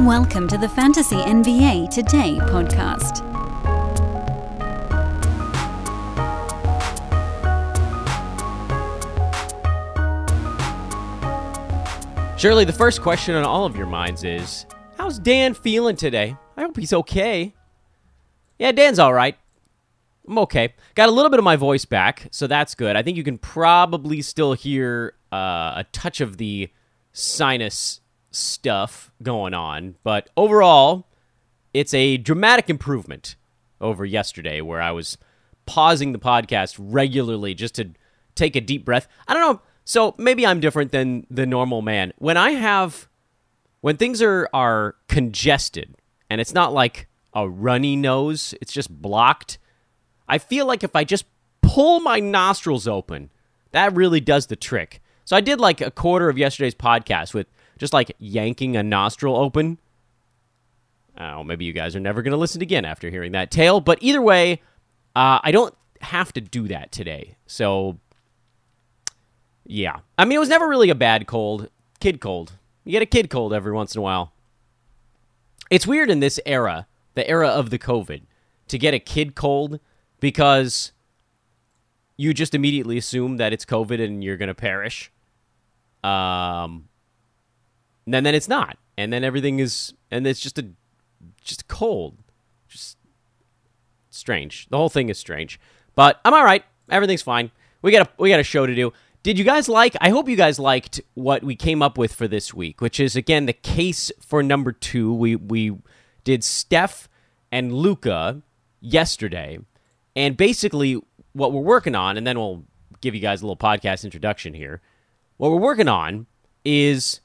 Welcome to the Fantasy NBA Today podcast. Surely the first question on all of your minds is How's Dan feeling today? I hope he's okay. Yeah, Dan's all right. I'm okay. Got a little bit of my voice back, so that's good. I think you can probably still hear uh, a touch of the sinus stuff going on, but overall, it's a dramatic improvement over yesterday where I was pausing the podcast regularly just to take a deep breath. I don't know. So maybe I'm different than the normal man. When I have when things are are congested and it's not like a runny nose, it's just blocked. I feel like if I just pull my nostrils open, that really does the trick. So I did like a quarter of yesterday's podcast with just like yanking a nostril open. Oh, maybe you guys are never going to listen again after hearing that tale. But either way, uh, I don't have to do that today. So, yeah. I mean, it was never really a bad cold. Kid cold. You get a kid cold every once in a while. It's weird in this era, the era of the COVID, to get a kid cold because you just immediately assume that it's COVID and you're going to perish. Um, and then it's not, and then everything is, and it's just a, just cold, just strange. The whole thing is strange, but I'm all right. Everything's fine. We got a we got a show to do. Did you guys like? I hope you guys liked what we came up with for this week, which is again the case for number two. We we did Steph and Luka yesterday, and basically what we're working on, and then we'll give you guys a little podcast introduction here. What we're working on is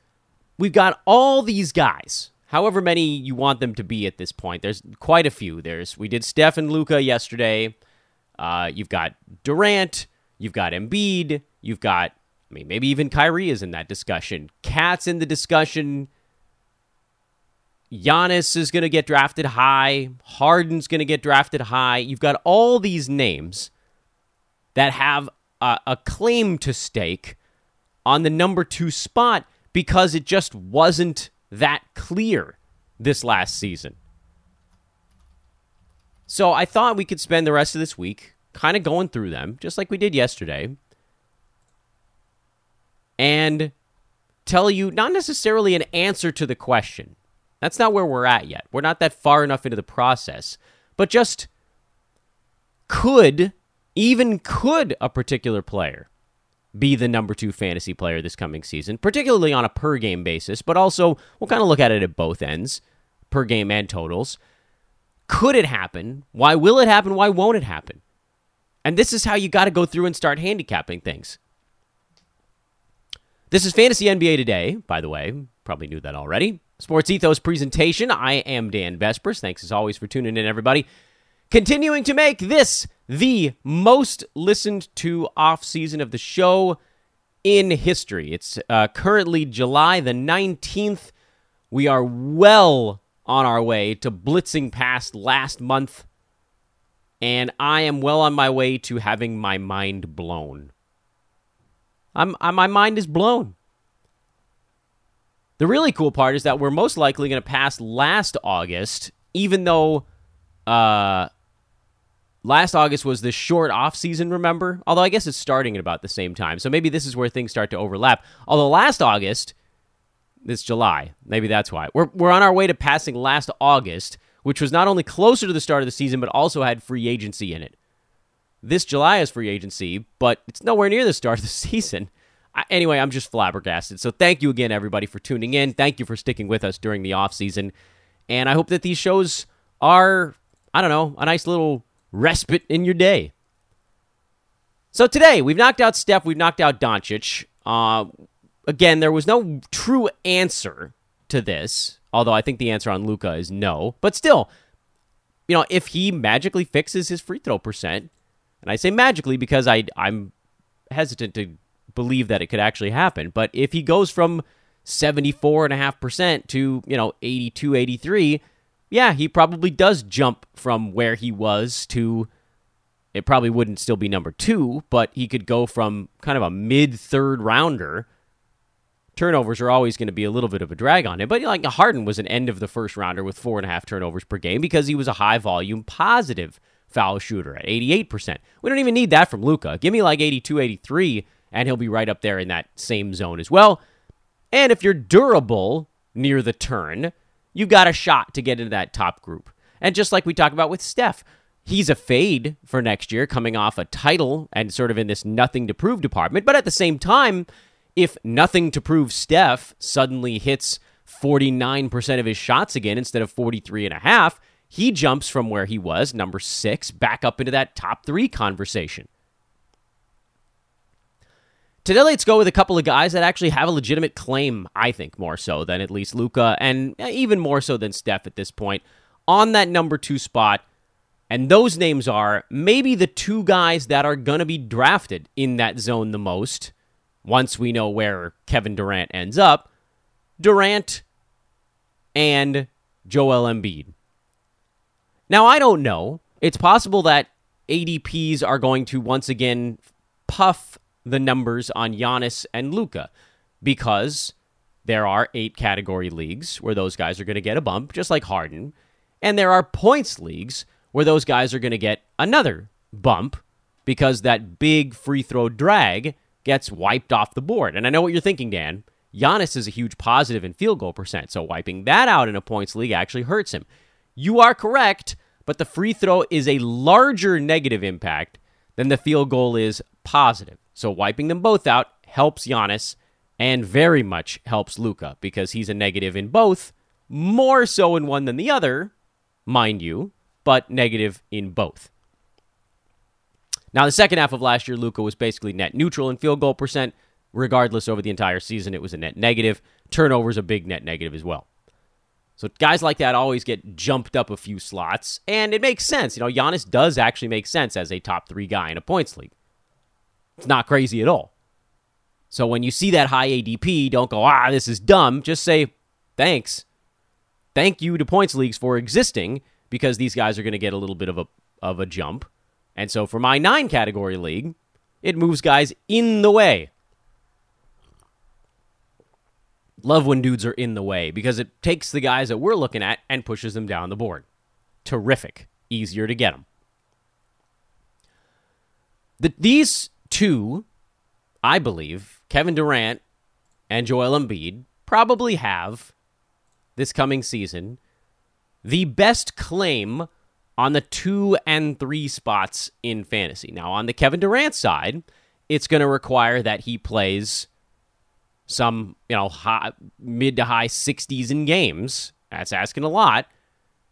we've got all these guys, however many you want them to be at this point. There's quite a few. There's we did Steph and Luka yesterday. Uh, you've got Durant, you've got Embiid, you've got I mean maybe even Kyrie is in that discussion. Cat's in the discussion. Giannis is going to get drafted high. Harden's going to get drafted high. You've got all these names that have a, a claim to stake on the number two spot because it just wasn't that clear this last season. So I thought we could spend the rest of this week kind of going through them, just like we did yesterday, and tell you not necessarily an answer to the question. That's not where we're at yet. We're not that far enough into the process, but just could, even could a particular player be the number two fantasy player this coming season, particularly on a per game basis, but also we'll kind of look at it at both ends, per game and totals. Could it happen? Why will it happen? Why won't it happen? And this is how you got to go through and start handicapping things. This is Fantasy NBA Today, by the way. Probably knew that already. Sports Ethos presentation. I am Dan Besbris. Thanks as always for tuning in, everybody. Continuing to make this the most listened to off season of the show in history. It's uh, currently July the 19th. We are well on our way to blitzing past last month, and I am well on my way to having my mind blown. I'm, I, my mind is blown. The really cool part is that we're most likely going to pass last August, even though uh, last August was the short off season, remember? Although I guess it's starting at about the same time. So maybe this is where things start to overlap. Although last August, this July, maybe that's why. We're, we're on our way to passing last August, which was not only closer to the start of the season, but also had free agency in it. This July is free agency, but it's nowhere near the start of the season. I, anyway, I'm just flabbergasted. So thank you again, everybody, for tuning in. Thank you for sticking with us during the off season, and I hope that these shows are, I don't know, a nice little respite in your day. So today we've knocked out Steph, we've knocked out Doncic. Uh, again, there was no true answer to this, although I think the answer on Luka is no. But still, you know, if he magically fixes his free throw percent, and I say magically because I I'm hesitant to believe that it could actually happen, but if he goes from 74.5% to, you know, 82, 83, yeah, he probably does jump from where he was to it probably wouldn't still be number 2, but he could go from kind of a mid third rounder turnovers are always going to be a little bit of a drag on him. But like Harden was an end of the first rounder with four and a half turnovers per game because he was a high volume positive foul shooter at 88%. We don't even need that from Luka. Give me like 82, 83, and he'll be right up there in that same zone as well. And if you're durable near the turn, you got a shot to get into that top group. And just like we talked about with Steph, he's a fade for next year, coming off a title and sort of in this nothing to prove department. But at the same time, if nothing to prove Steph suddenly hits 49% of his shots again instead of 43 and a half, he jumps from where he was, number six, back up into that top three conversation. Today, let's go with a couple of guys that actually have a legitimate claim, I think, more so than at least Luka, and even more so than Steph at this point, on that number two spot. And those names are maybe the two guys that are going to be drafted in that zone the most once we know where Kevin Durant ends up Durant and Joel Embiid. Now, I don't know. It's possible that ADPs are going to once again puff the numbers on Giannis and Luka because there are eight category leagues where those guys are going to get a bump, just like Harden. And there are points leagues where those guys are going to get another bump because that big free throw drag gets wiped off the board. And I know what you're thinking, Dan. Giannis is a huge positive in field goal percent, so wiping that out in a points league actually hurts him. You are correct, but the free throw is a larger negative impact than the field goal is positive. So wiping them both out helps Giannis and very much helps Luka because he's a negative in both, more so in one than the other, mind you, but negative in both. Now, the second half of last year, Luka was basically net neutral in field goal percent. Regardless, over the entire season, it was a net negative. Turnovers a big net negative as well. So guys like that always get jumped up a few slots, and it makes sense. You know, Giannis does actually make sense as a top three guy in a points league. It's not crazy at all. So when you see that high ADP, don't go, ah, this is dumb. Just say, thanks. Thank you to points leagues for existing because these guys are going to get a little bit of a of a jump. And so for my nine category league, it moves guys in the way. Love when dudes are in the way because it takes the guys that we're looking at and pushes them down the board. Terrific. Easier to get them. The, these two, I believe, Kevin Durant and Joel Embiid, probably have this coming season the best claim on the two and three spots in fantasy. Now, on the Kevin Durant side, it's going to require that he plays some, you know, high, mid to high 60s in games. That's asking a lot.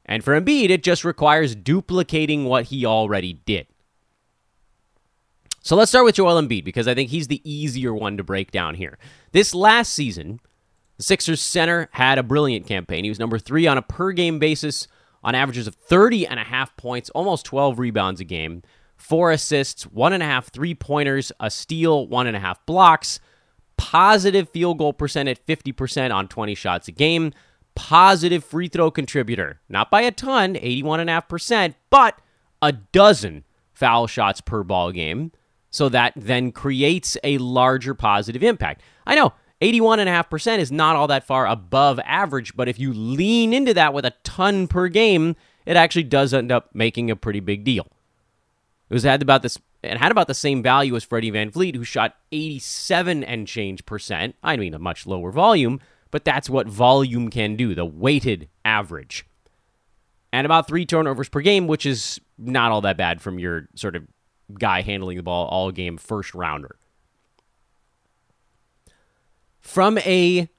And for Embiid, it just requires duplicating what he already did. So let's start with Joel Embiid because I think he's the easier one to break down here. This last season, the Sixers center had a brilliant campaign. He was number three on a per game basis on averages of 30 and a half points, almost 12 rebounds a game, four assists, one and a half three pointers, a steal, one and a half blocks, positive field goal percent at 50% on 20 shots a game, positive free throw contributor, not by a ton, 81.5%, but a dozen foul shots per ball game so that then creates a larger positive impact. I know 81.5% is not all that far above average, but if you lean into that with a ton per game, it actually does end up making a pretty big deal. It was had about this it had about the same value as Freddie VanVleet, who shot 87 and change percent. I mean, a much lower volume, but that's what volume can do, the weighted average. And about three turnovers per game, which is not all that bad from your sort of guy handling the ball all game first rounder. From a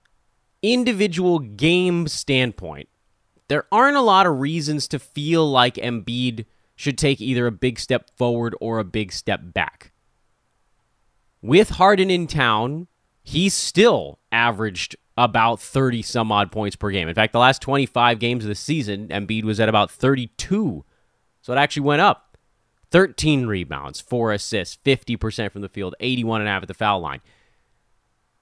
individual game standpoint, there aren't a lot of reasons to feel like Embiid should take either a big step forward or a big step back. With Harden in town, he's still averaged about 30 some odd points per game. In fact, the last 25 games of the season, Embiid was at about 32. So it actually went up. 13 rebounds, 4 assists, 50% from the field, 81 and a half at the foul line.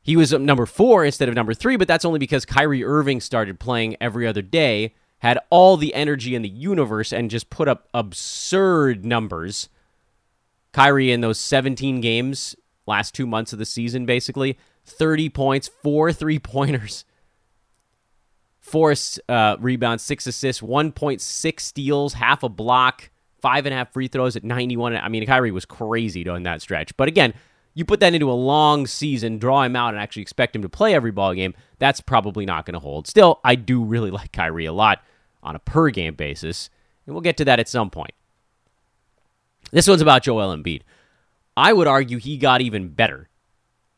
He was number 4 instead of number 3, but that's only because Kyrie Irving started playing every other day, had all the energy in the universe and just put up absurd numbers. Kyrie in those 17 games last 2 months of the season basically, 30 points, four three pointers, four uh, rebounds, six assists, 1.6 steals, half a block, five and a half free throws at 91. I mean, Kyrie was crazy during that stretch. But again, you put that into a long season, draw him out, and actually expect him to play every ball game, that's probably not going to hold. Still, I do really like Kyrie a lot on a per game basis, and we'll get to that at some point. This one's about Joel Embiid. I would argue he got even better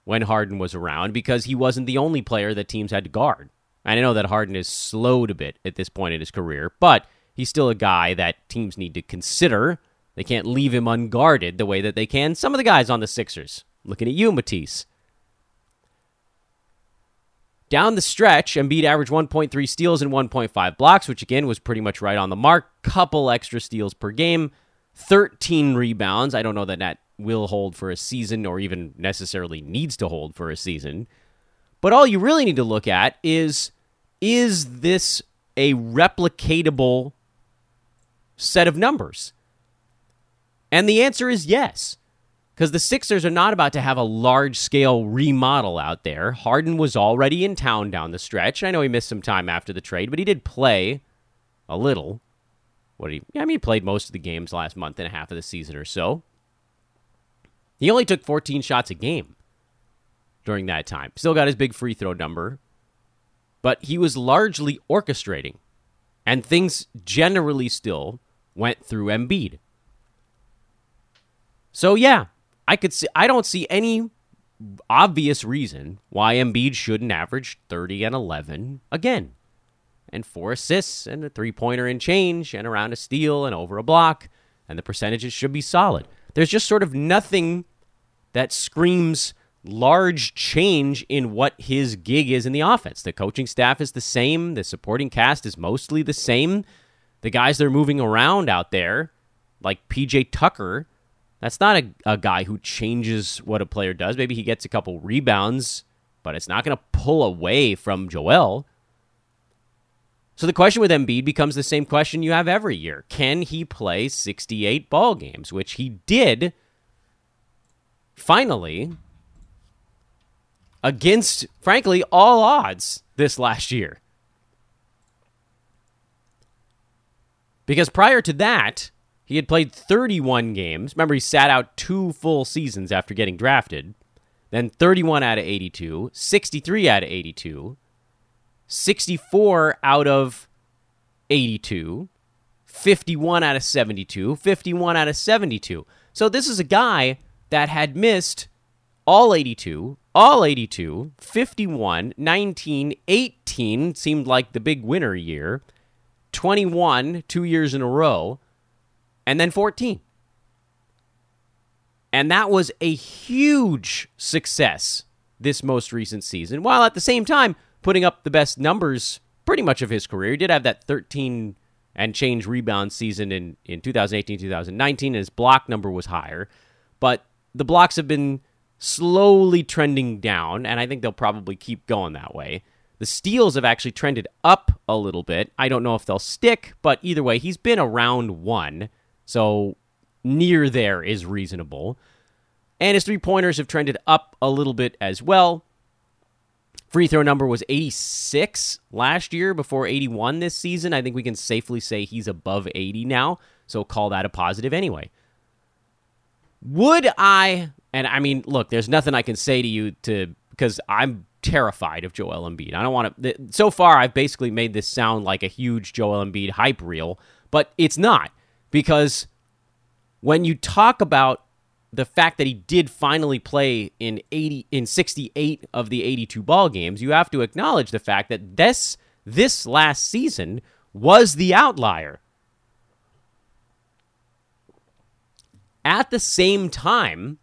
when Harden was around because he wasn't the only player that teams had to guard. And I know that Harden is slowed a bit at this point in his career, but he's still a guy that teams need to consider. They can't leave him unguarded the way that they can some of the guys on the Sixers. Looking at you, Matisse. Down the stretch, Embiid averaged 1.3 steals and 1.5 blocks, which again was pretty much right on the mark. Couple extra steals per game, 13 rebounds. I don't know that that will hold for a season or even necessarily needs to hold for a season. But all you really need to look at is is this a replicatable set of numbers? And the answer is yes. Because the Sixers are not about to have a large scale remodel out there. Harden was already in town down the stretch. I know he missed some time after the trade, but he did play a little. What did he? I mean, he played most of the games last month and a half of the season or so. He only took 14 shots a game during that time. Still got his big free throw number, but he was largely orchestrating, and things generally still went through Embiid. So yeah, I could see. I don't see any obvious reason why Embiid shouldn't average 30 and 11 again, and four assists and a three pointer and change, and around a steal and over a block, and the percentages should be solid. There's just sort of nothing that screams large change in what his gig is in the offense. The coaching staff is the same, the supporting cast is mostly the same. The guys that are moving around out there, like PJ Tucker, that's not a, a guy who changes what a player does. Maybe he gets a couple rebounds, but it's not going to pull away from Joel. So the question with Embiid becomes the same question you have every year. Can he play 68 ball games, which he did finally against, frankly, all odds this last year. Because prior to that, he had played 31 games. Remember, he sat out two full seasons after getting drafted. Then 31 out of 82, 63 out of 82, 64 out of 82, 51 out of 72, 51 out of 72. So this is a guy that had missed all 82, all 82, 51, 19, 18 seemed like the big winner year, 21 two years in a row, and then 14. And that was a huge success this most recent season, while at the same time putting up the best numbers pretty much of his career. He did have that 13 and change rebound season in, in 2018 2019, and his block number was higher. But the blocks have been slowly trending down, and I think they'll probably keep going that way. The steals have actually trended up a little bit. I don't know if they'll stick, but either way, he's been around one, so near there is reasonable. And his three pointers have trended up a little bit as well. Free throw number was 86 last year before 81 this season. I think we can safely say he's above 80 now, so call that a positive anyway. Would I? And I mean, look, there's nothing I can say to you to because I'm terrified of Joel Embiid. I don't want to. So far, I've basically made this sound like a huge Joel Embiid hype reel, but it's not because when you talk about the fact that he did finally play in 80 in 68 of the 82 ball games, you have to acknowledge the fact that this this last season was the outlier. At the same time,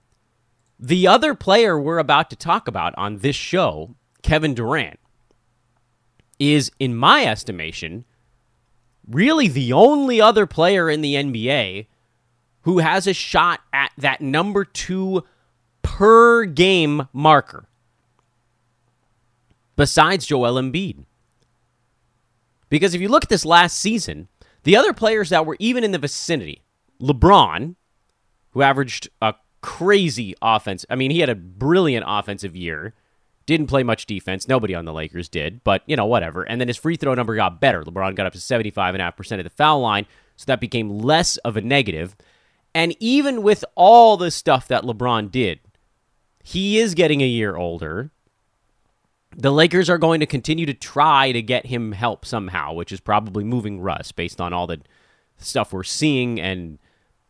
the other player we're about to talk about on this show, Kevin Durant, is, in my estimation, really the only other player in the NBA who has a shot at that number two per game marker besides Joel Embiid. Because if you look at this last season, the other players that were even in the vicinity, LeBron, who averaged a crazy offense. I mean, he had a brilliant offensive year Didn't play much defense. Nobody on the Lakers did, but you know, whatever. And then his free throw number got better. LeBron got up to 75.5% of the foul line, so that became less of a negative. And even with all the stuff that LeBron did, he is getting a year older. The Lakers are going to continue to try to get him help somehow, which is probably moving Russ based on all the stuff we're seeing. And,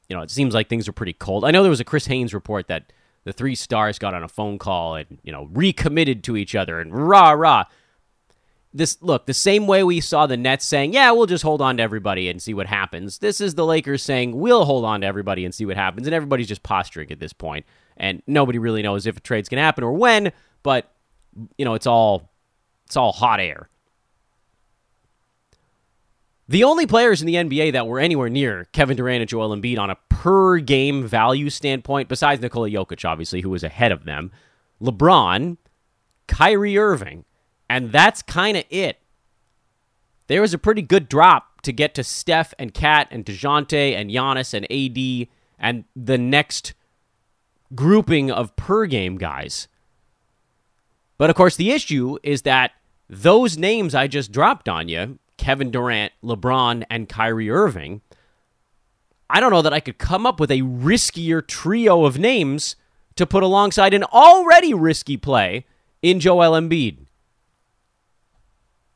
you know, it seems like things are pretty cold. I know there was a Chris Haynes report that the three stars got on a phone call and, you know, recommitted to each other and rah, rah. This look, the same way we saw the Nets saying, "Yeah, we'll just hold on to everybody and see what happens." This is the Lakers saying, "We'll hold on to everybody and see what happens." And everybody's just posturing at this point, and nobody really knows if a trade's going to happen or when, but you know, it's all it's all hot air. The only players in the NBA that were anywhere near Kevin Durant and Joel Embiid on a per game value standpoint, besides Nikola Jokic, obviously, who was ahead of them, LeBron, Kyrie Irving, and that's kind of it. There was a pretty good drop to get to Steph and Kat and DeJounte and Giannis and AD and the next grouping of per game guys. But of course, the issue is that those names I just dropped on you Kevin Durant, LeBron, and Kyrie Irving I don't know that I could come up with a riskier trio of names to put alongside an already risky play in Joel Embiid.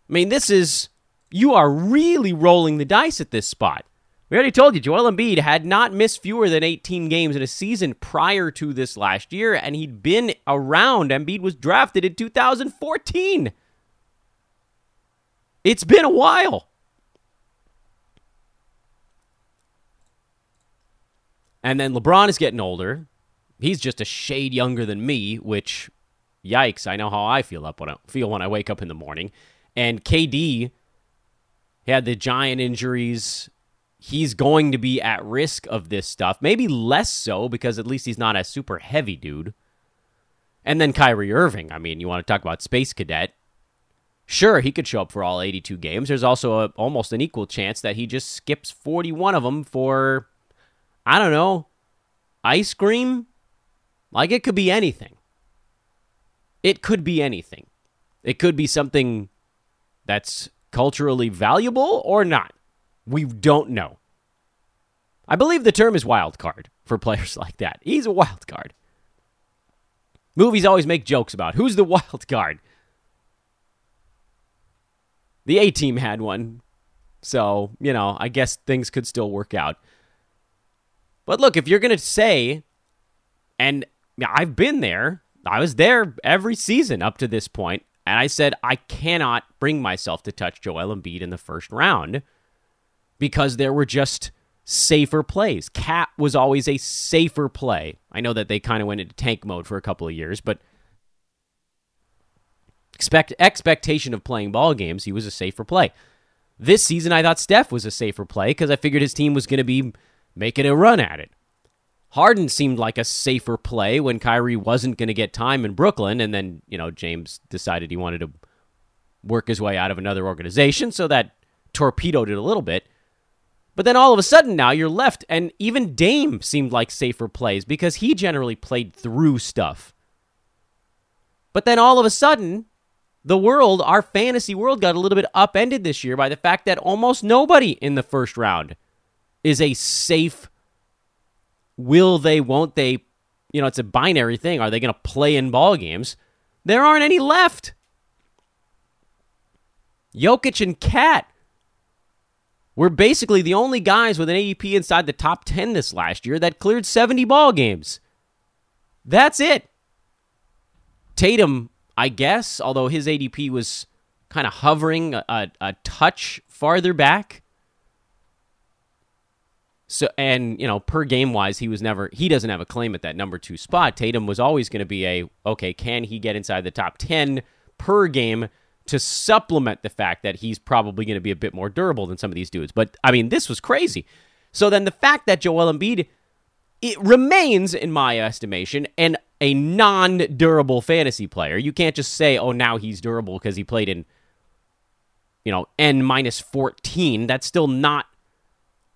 I mean, this is, you are really rolling the dice at this spot. We already told you, Joel Embiid had not missed fewer than 18 games in a season prior to this last year, and he'd been around. Embiid was drafted in 2014. It's been a while. And then LeBron is getting older. He's just a shade younger than me, which yikes, I know how I feel up when I feel when I wake up in the morning. And KD had the giant injuries. He's going to be at risk of this stuff. Maybe less so because at least he's not a super heavy dude. And then Kyrie Irving. I mean, you want to talk about Space Cadet. Sure, he could show up for all 82 games. There's also a, almost an equal chance that he just skips 41 of them for I don't know, ice cream? Like it could be anything. It could be anything. It could be something that's culturally valuable or not. We don't know. I believe the term is wild card for players like that. He's a wild card. Movies always make jokes about who's the wild card. The A team had one. So, you know, I guess things could still work out. But look, if you're going to say, and I've been there, I was there every season up to this point, and I said, I cannot bring myself to touch Joel Embiid in the first round because there were just safer plays. Cat was always a safer play. I know that they kind of went into tank mode for a couple of years, but expect expectation of playing ball games, he was a safer play. This season, I thought Steph was a safer play because I figured his team was going to be making a run at it. Harden seemed like a safer play when Kyrie wasn't going to get time in Brooklyn, and then you know James decided he wanted to work his way out of another organization, so that torpedoed it a little bit. But then all of a sudden now you're left, and even Dame seemed like safer plays because he generally played through stuff. But then all of a sudden, the world, our fantasy world, got a little bit upended this year by the fact that almost nobody in the first round is a safe will they, won't they, you know, it's a binary thing. Are they going to play in ball games? There aren't any left. Jokic and Cat were basically the only guys with an ADP inside the top 10 this last year that cleared 70 ball games. That's it. Tatum, I guess, although his ADP was kind of hovering a, a, a touch farther back. So and you know per game wise he was never he doesn't have a claim at that number 2 spot. Tatum was always going to be a okay, can he get inside the top 10 per game to supplement the fact that he's probably going to be a bit more durable than some of these dudes. But I mean, this was crazy. So then the fact that Joel Embiid it remains in my estimation an a non-durable fantasy player. You can't just say, "Oh, now he's durable because he played in you know, n minus 14." That's still not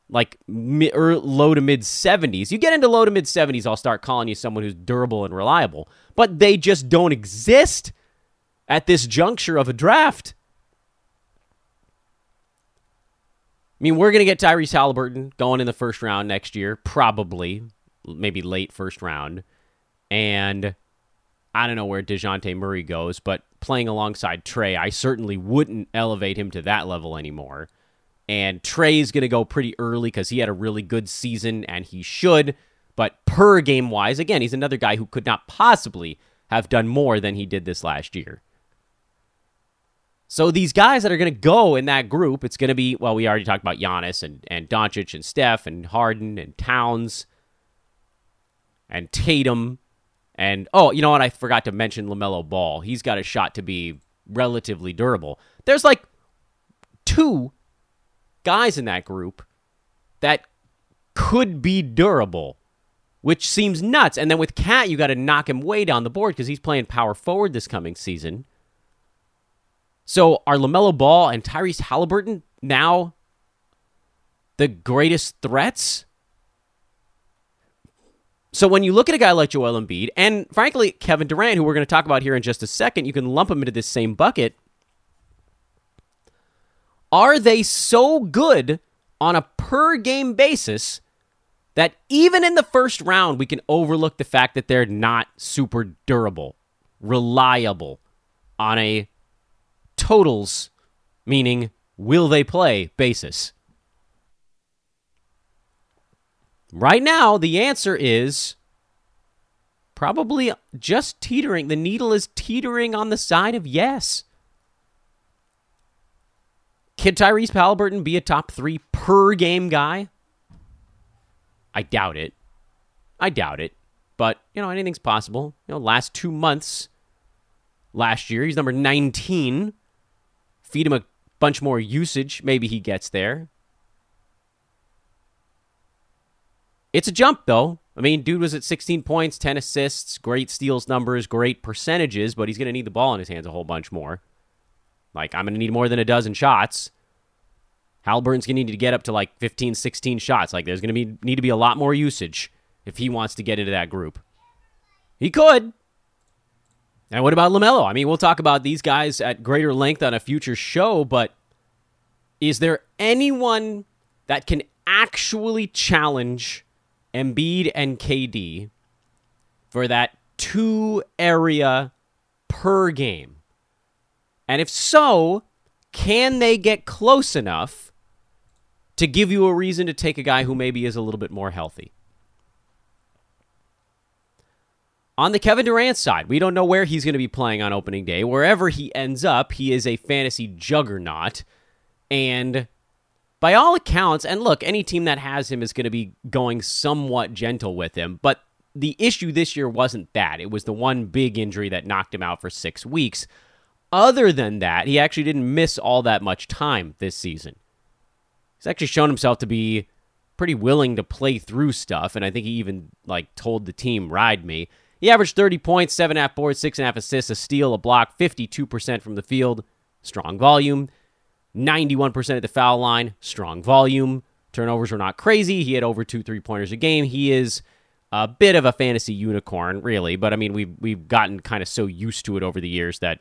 like mi- er, low to mid 70s. You get into low to mid 70s, I'll start calling you someone who's durable and reliable. But they just don't exist at this juncture of a draft. I mean, we're going to get Tyrese Halliburton going in the first round next year, probably, maybe late first round. And I don't know where DeJounte Murray goes, but playing alongside Trae, I certainly wouldn't elevate him to that level anymore. And Trae is going to go pretty early because he had a really good season and he should. But per game wise, again, he's another guy who could not possibly have done more than he did this last year. So these guys that are going to go in that group, it's going to be well, we already talked about Giannis and and Doncic and Steph and Harden and Towns and Tatum and oh, you know what? I forgot to mention LaMelo Ball. He's got a shot to be relatively durable. There's like two guys in that group that could be durable, which seems nuts. And then with KAT, you got to knock him way down the board because he's playing power forward this coming season. So are LaMelo Ball and Tyrese Halliburton now the greatest threats? So when you look at a guy like Joel Embiid and frankly Kevin Durant, who we're going to talk about here in just a second, you can lump them into this same bucket. Are they so good on a per game basis that even in the first round we can overlook the fact that they're not super durable, reliable on a totals, meaning will they play basis? Right now, the answer is probably just teetering. The needle is teetering on the side of yes. Can Tyrese Halliburton be a top three per game guy? I doubt it. I doubt it. But, you know, anything's possible. You know, last two months, last year, he's number 19 feed him a bunch more usage, maybe he gets there. It's a jump, though. I mean, dude was at 16 points, 10 assists, great steals numbers, great percentages, but he's going to need the ball in his hands a whole bunch more. Like, I'm going to need more than a dozen shots. Halliburton's going to need to get up to like 15, 16 shots. Like, there's going to be need to be a lot more usage if he wants to get into that group. He could. And what about LaMelo? I mean, we'll talk about these guys at greater length on a future show, but is there anyone that can actually challenge Embiid and KD for that two area per game? And if so, can they get close enough to give you a reason to take a guy who maybe is a little bit more healthy? On the Kevin Durant side, we don't know where he's going to be playing on opening day. Wherever he ends up, he is a fantasy juggernaut. And by all accounts, and look, any team that has him is going to be going somewhat gentle with him. But the issue this year wasn't that. It was the one big injury that knocked him out for six weeks. Other than that, he actually didn't miss all that much time this season. He's actually shown himself to be pretty willing to play through stuff, and I think he even like told the team, "Ride me." He averaged 30 points, 7.5 boards, 6.5 assists, a steal, a block, 52% from the field, strong volume, 91% at the foul line, strong volume. Turnovers were not crazy. He had over two three pointers a game. He is a bit of a fantasy unicorn, really, but I mean, we've, we've gotten kind of so used to it over the years that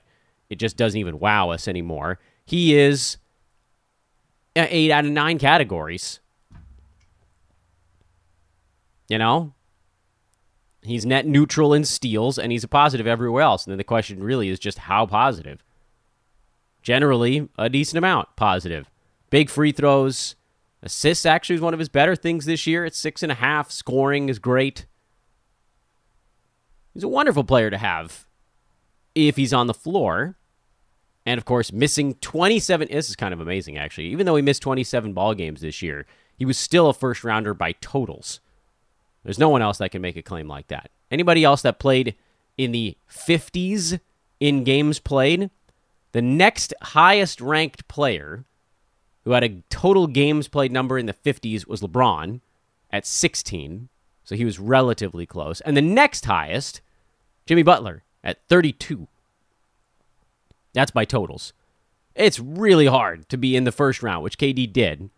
it just doesn't even wow us anymore. He is eight out of nine categories. You know, He's net neutral in steals, and he's a positive everywhere else. And then the question really is just how positive. Generally, a decent amount positive. Big free throws. Assists actually is one of his better things this year. at six and a half. Scoring is great. He's a wonderful player to have if he's on the floor. And of course, missing 27. This is kind of amazing, actually. Even though he missed 27 ball games this year, he was still a first rounder by totals. There's no one else that can make a claim like that. Anybody else that played in the 50s in games played, the next highest ranked player who had a total games played number in the 50s was LeBron at 16. So he was relatively close. And the next highest, Jimmy Butler at 32. That's by totals. It's really hard to be in the first round, which KD did,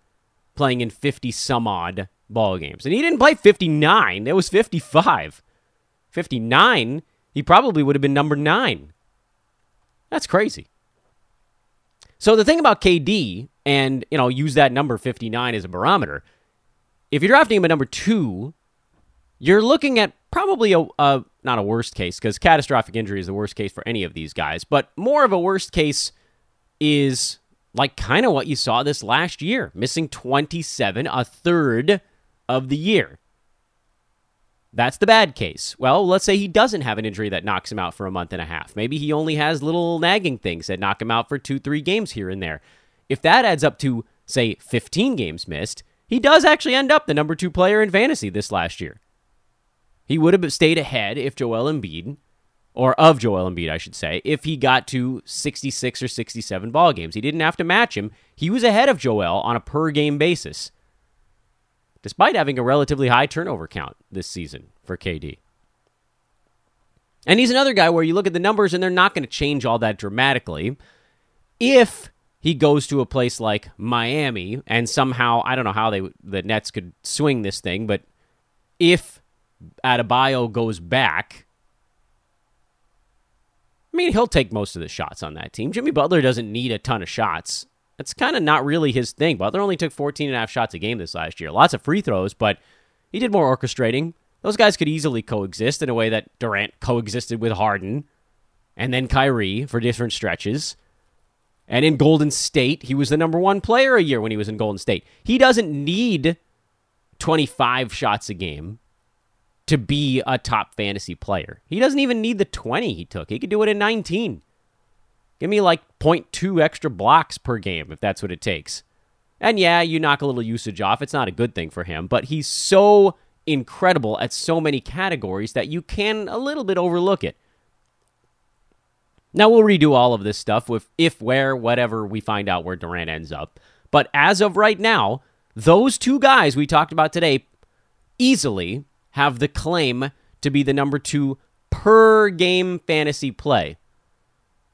playing in 50 some odd ball games. And he didn't play 59. It was 55. 59, he probably would have been number 9. That's crazy. So the thing about KD, and you know, use that number 59 as a barometer. If you're drafting him at number two, you're looking at probably a, a not a worst case because catastrophic injury is the worst case for any of these guys, but more of a worst case is like kind of what you saw this last year, missing 27, a third of the year. That's the bad case. Well, let's say he doesn't have an injury that knocks him out for a month and a half. Maybe he only has little nagging things that knock him out for two, three games here and there. If that adds up to, say, 15 games missed, he does actually end up the number two player in fantasy this last year. He would have stayed ahead if Joel Embiid, or of Joel Embiid, I should say, if he got to 66 or 67 ball games. He didn't have to match him. He was ahead of Joel on a per game basis despite having a relatively high turnover count this season for KD. And he's another guy where you look at the numbers and they're not going to change all that dramatically if he goes to a place like Miami and somehow I don't know how they the Nets could swing this thing, but if Adebayo goes back, I mean he'll take most of the shots on that team. Jimmy Butler doesn't need a ton of shots. That's kind of not really his thing. Butler only took 14 and a half shots a game this last year. Lots of free throws, but he did more orchestrating. Those guys could easily coexist in a way that Durant coexisted with Harden and then Kyrie for different stretches. And in Golden State, he was the number one player a year when he was in Golden State. He doesn't need 25 shots a game to be a top fantasy player. He doesn't even need the 20 he took. He could do it in 19. Give me like 0.2 extra blocks per game if that's what it takes. And yeah, you knock a little usage off. It's not a good thing for him, but he's so incredible at so many categories that you can a little bit overlook it. Now we'll redo all of this stuff with if, where, whatever we find out where Durant ends up. But as of right now, those two guys we talked about today easily have the claim to be the number two per game fantasy play.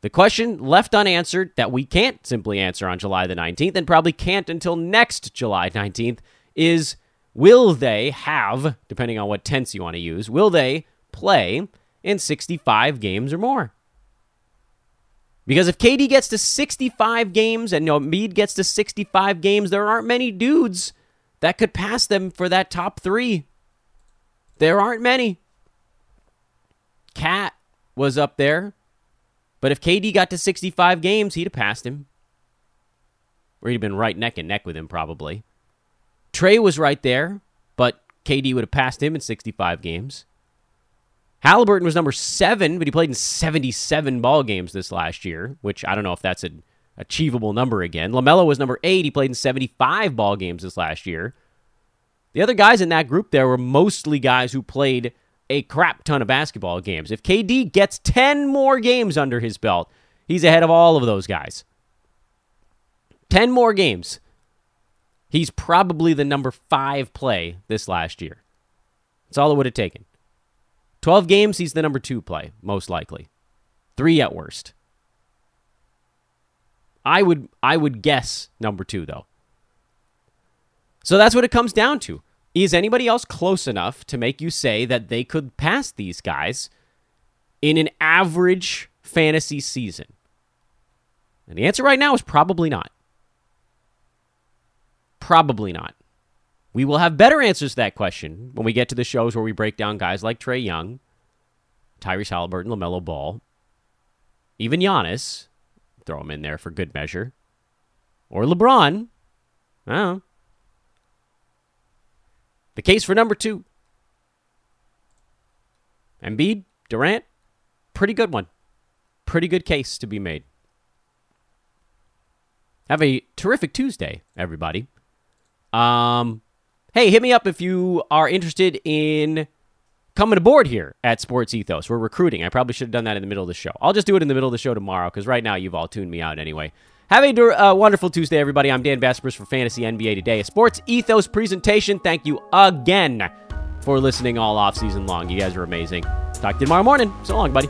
The question left unanswered that we can't simply answer on July the 19th and probably can't until next July 19th is will they have, depending on what tense you want to use, will they play in 65 games or more? Because if KD gets to 65 games and know, Mead gets to 65 games, there aren't many dudes that could pass them for that top three. There aren't many. Cat was up there. But if KD got to 65 games, he'd have passed him. Or he'd have been right neck and neck with him, probably. Trae was right there, but KD would have passed him in 65 games. Halliburton was number seven, but he played in 77 ball games this last year, which I don't know if that's an achievable number again. LaMelo was number eight. He played in 75 ball games this last year. The other guys in that group there were mostly guys who played a crap ton of basketball games. If KD gets 10 more games under his belt, he's ahead of all of those guys. 10 more games. He's probably the number five play this last year. That's all it would have taken. 12 games, he's the number two play, most likely. Three at worst. I would I would guess number two though. So that's what it comes down to. Is anybody else close enough to make you say that they could pass these guys in an average fantasy season? And the answer right now is probably not. Probably not. We will have better answers to that question when we get to the shows where we break down guys like Trae Young, Tyrese Halliburton, LaMelo Ball, even Giannis. Throw him in there for good measure. Or LeBron. I don't know. The case for number two Embiid, Durant, pretty good one. Pretty good case to be made. Have a terrific Tuesday, everybody. Um, hey, hit me up if you are interested in coming aboard here at Sports Ethos. We're recruiting. I probably should have done that in the middle of the show. I'll just do it in the middle of the show tomorrow because right now you've all tuned me out anyway. Have a uh, wonderful Tuesday, everybody. I'm Dan Besbris for Fantasy NBA Today, a sports ethos presentation. Thank you again for listening all off season long. You guys are amazing. Talk to you tomorrow morning. So long, buddy.